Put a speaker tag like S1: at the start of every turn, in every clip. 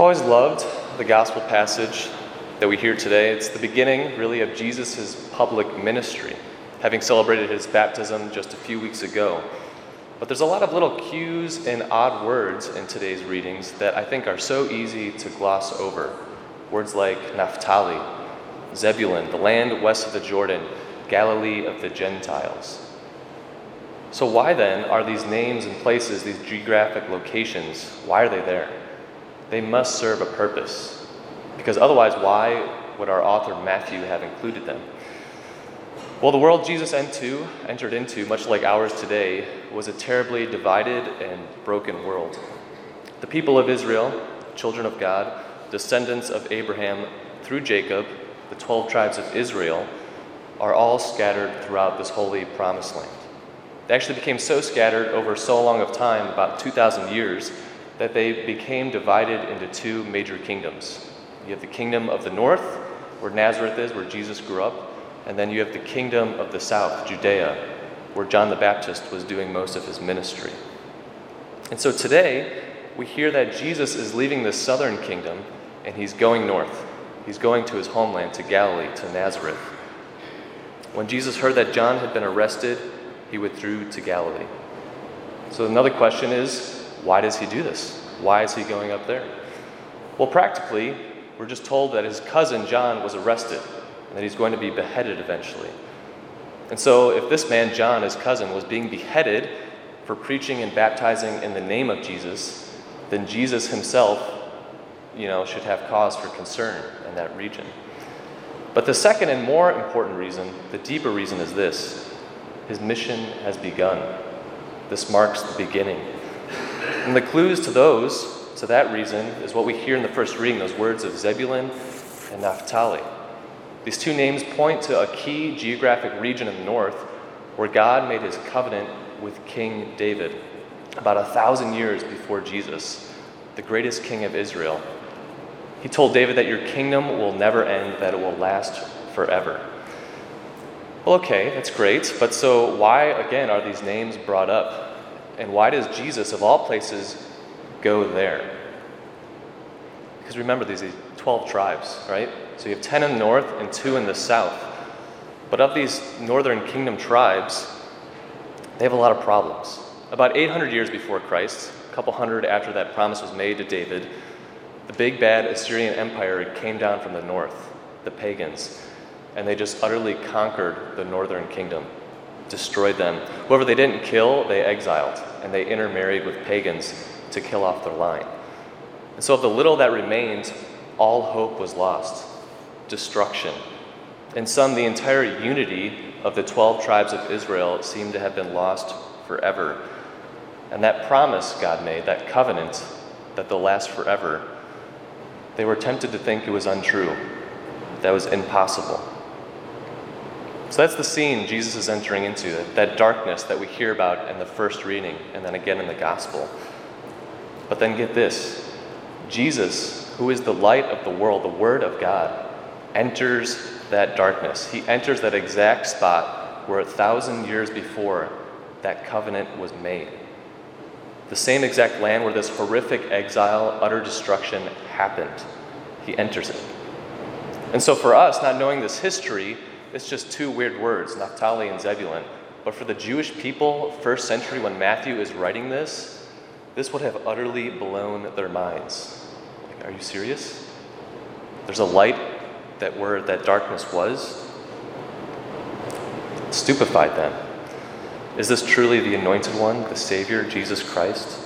S1: I've always loved the gospel passage that we hear today. It's the beginning, really, of Jesus' public ministry, having celebrated his baptism just a few weeks ago. But there's a lot of little cues and odd words in today's readings that I think are so easy to gloss over. Words like Naphtali, Zebulun, the land west of the Jordan, Galilee of the Gentiles. So, why then are these names and places, these geographic locations, why are they there? They must serve a purpose. Because otherwise, why would our author Matthew have included them? Well, the world Jesus entered into, much like ours today, was a terribly divided and broken world. The people of Israel, children of God, descendants of Abraham through Jacob, the 12 tribes of Israel, are all scattered throughout this holy promised land. They actually became so scattered over so long of time, about 2,000 years, that they became divided into two major kingdoms. You have the kingdom of the north, where Nazareth is, where Jesus grew up, and then you have the kingdom of the south, Judea, where John the Baptist was doing most of his ministry. And so today, we hear that Jesus is leaving the southern kingdom and he's going north. He's going to his homeland, to Galilee, to Nazareth. When Jesus heard that John had been arrested, he withdrew to Galilee. So another question is why does he do this? Why is he going up there? Well, practically, we're just told that his cousin John was arrested and that he's going to be beheaded eventually. And so, if this man, John, his cousin, was being beheaded for preaching and baptizing in the name of Jesus, then Jesus himself, you know, should have cause for concern in that region. But the second and more important reason, the deeper reason, is this his mission has begun. This marks the beginning. And the clues to those, to that reason, is what we hear in the first reading those words of Zebulun and Naphtali. These two names point to a key geographic region in the north where God made his covenant with King David about a thousand years before Jesus, the greatest king of Israel. He told David that your kingdom will never end, that it will last forever. Well, okay, that's great, but so why, again, are these names brought up? And why does Jesus, of all places, go there? Because remember, these 12 tribes, right? So you have 10 in the north and 2 in the south. But of these northern kingdom tribes, they have a lot of problems. About 800 years before Christ, a couple hundred after that promise was made to David, the big bad Assyrian Empire came down from the north, the pagans, and they just utterly conquered the northern kingdom, destroyed them. Whoever they didn't kill, they exiled, and they intermarried with pagans to kill off their line. And so, of the little that remained, all hope was lost destruction. In some, the entire unity of the 12 tribes of Israel seemed to have been lost forever. And that promise God made, that covenant that they'll last forever, they were tempted to think it was untrue, that was impossible. So that's the scene Jesus is entering into, that darkness that we hear about in the first reading and then again in the gospel. But then get this Jesus, who is the light of the world, the Word of God, enters that darkness. He enters that exact spot where a thousand years before that covenant was made. The same exact land where this horrific exile, utter destruction happened. He enters it. And so for us, not knowing this history, it's just two weird words, Naphtali and Zebulun. But for the Jewish people, first century, when Matthew is writing this, this would have utterly blown their minds. Like, are you serious? There's a light that where that darkness was stupefied them. Is this truly the anointed one, the Savior, Jesus Christ?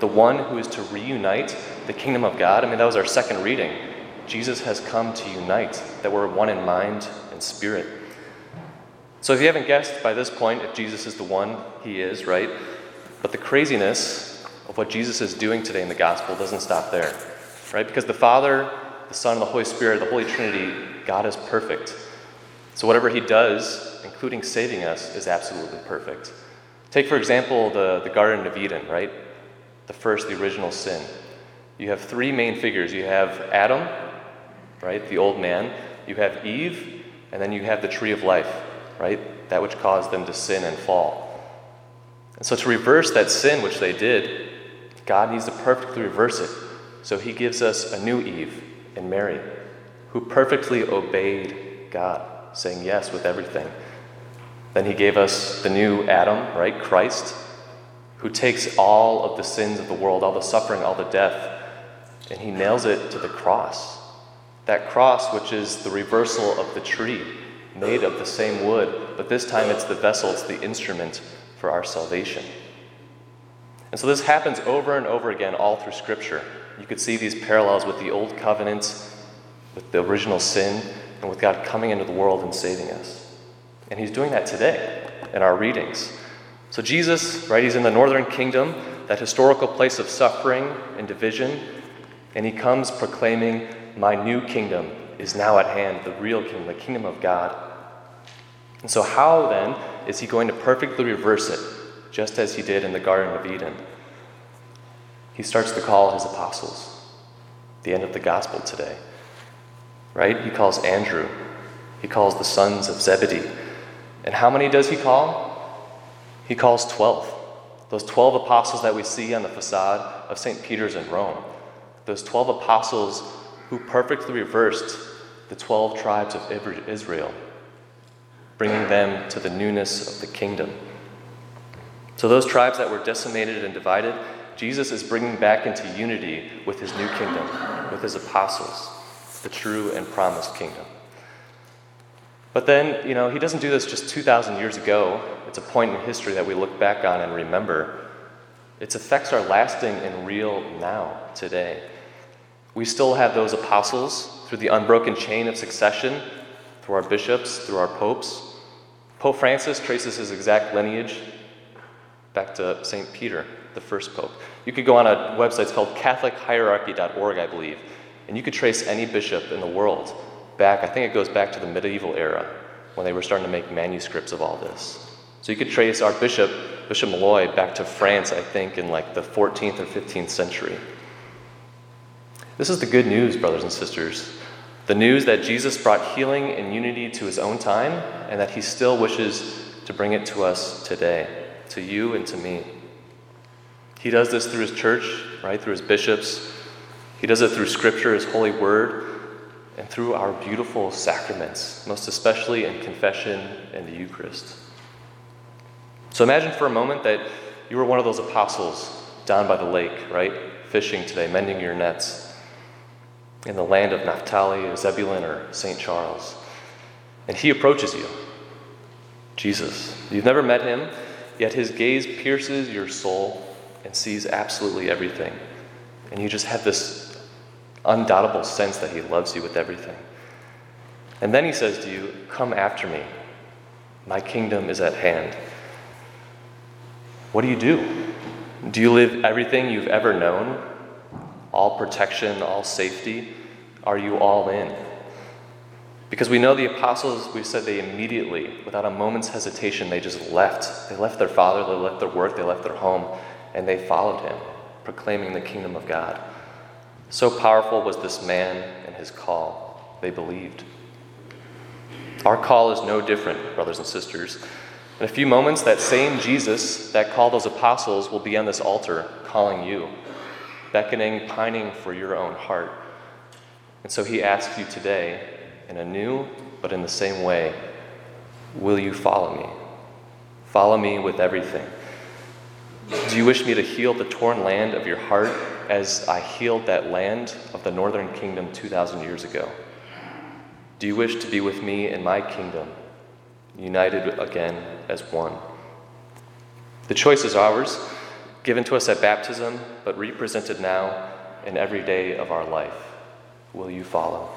S1: The one who is to reunite the kingdom of God? I mean, that was our second reading. Jesus has come to unite, that we're one in mind and spirit. So, if you haven't guessed by this point, if Jesus is the one, he is, right? But the craziness of what Jesus is doing today in the gospel doesn't stop there, right? Because the Father the Son, and the Holy Spirit, the Holy Trinity, God is perfect. So whatever He does, including saving us, is absolutely perfect. Take, for example, the, the Garden of Eden, right? The first, the original sin. You have three main figures. You have Adam, right, the old man. You have Eve, and then you have the tree of life, right? That which caused them to sin and fall. And so, to reverse that sin which they did, God needs to perfectly reverse it So he gives us a new Eve in Mary, who perfectly obeyed God, saying yes with everything. Then he gave us the new Adam, right? Christ, who takes all of the sins of the world, all the suffering, all the death, and he nails it to the cross. That cross, which is the reversal of the tree, made of the same wood, but this time it's the vessel, it's the instrument for our salvation. And so this happens over and over again all through Scripture. You could see these parallels with the Old Covenant, with the original sin, and with God coming into the world and saving us. And He's doing that today in our readings. So Jesus, right, He's in the northern kingdom, that historical place of suffering and division, and He comes proclaiming, My new kingdom is now at hand, the real kingdom, the kingdom of God. And so, how then is He going to perfectly reverse it, just as He did in the Garden of Eden? he starts to call his apostles. The end of the gospel today. Right? He calls Andrew. He calls the sons of Zebedee. And how many does he call? He calls 12. Those 12 apostles that we see on the facade of St. Peter's in Rome. Those 12 apostles who perfectly reversed the 12 tribes of Israel, bringing them to the newness of the kingdom. So, those tribes that were decimated and divided, Jesus is bringing back into unity with his new kingdom, with his apostles, the true and promised kingdom. But then, you know, he doesn't do this just 2,000 years ago. It's a point in history that we look back on and remember. Its effects are lasting and real now, today. We still have those apostles through the unbroken chain of succession, through our bishops, through our popes. Pope Francis traces his exact lineage back to St. Peter the first pope. You could go on a website, it's called CatholicHierarchy.org, I believe, and you could trace any bishop in the world back, I think it goes back to the medieval era when they were starting to make manuscripts of all this. So you could trace our bishop, Bishop Malloy, back to France, I think, in like the 14th or 15th century. This is the good news, brothers and sisters. The news that Jesus brought healing and unity to his own time, and that he still wishes to bring it to us today, to you and to me. He does this through his church, right? Through his bishops. He does it through scripture, his holy word, and through our beautiful sacraments, most especially in confession and the Eucharist. So imagine for a moment that you were one of those apostles down by the lake, right? Fishing today, mending your nets in the land of Naphtali or Zebulun or St. Charles. And he approaches you, Jesus. You've never met him, yet his gaze pierces your soul and sees absolutely everything. And you just have this undoubtable sense that He loves you with everything. And then He says to you, Come after me. My kingdom is at hand. What do you do? Do you live everything you've ever known? All protection, all safety? Are you all in? Because we know the apostles, we said they immediately, without a moment's hesitation, they just left. They left their father, they left their work, they left their home, and they followed him, proclaiming the kingdom of God. So powerful was this man and his call. They believed. Our call is no different, brothers and sisters. In a few moments, that same Jesus that called those apostles will be on this altar calling you, beckoning, pining for your own heart. And so he asks you today, in a new but in the same way, will you follow me? Follow me with everything. Do you wish me to heal the torn land of your heart as I healed that land of the northern kingdom 2,000 years ago? Do you wish to be with me in my kingdom, united again as one? The choice is ours, given to us at baptism, but represented now in every day of our life. Will you follow?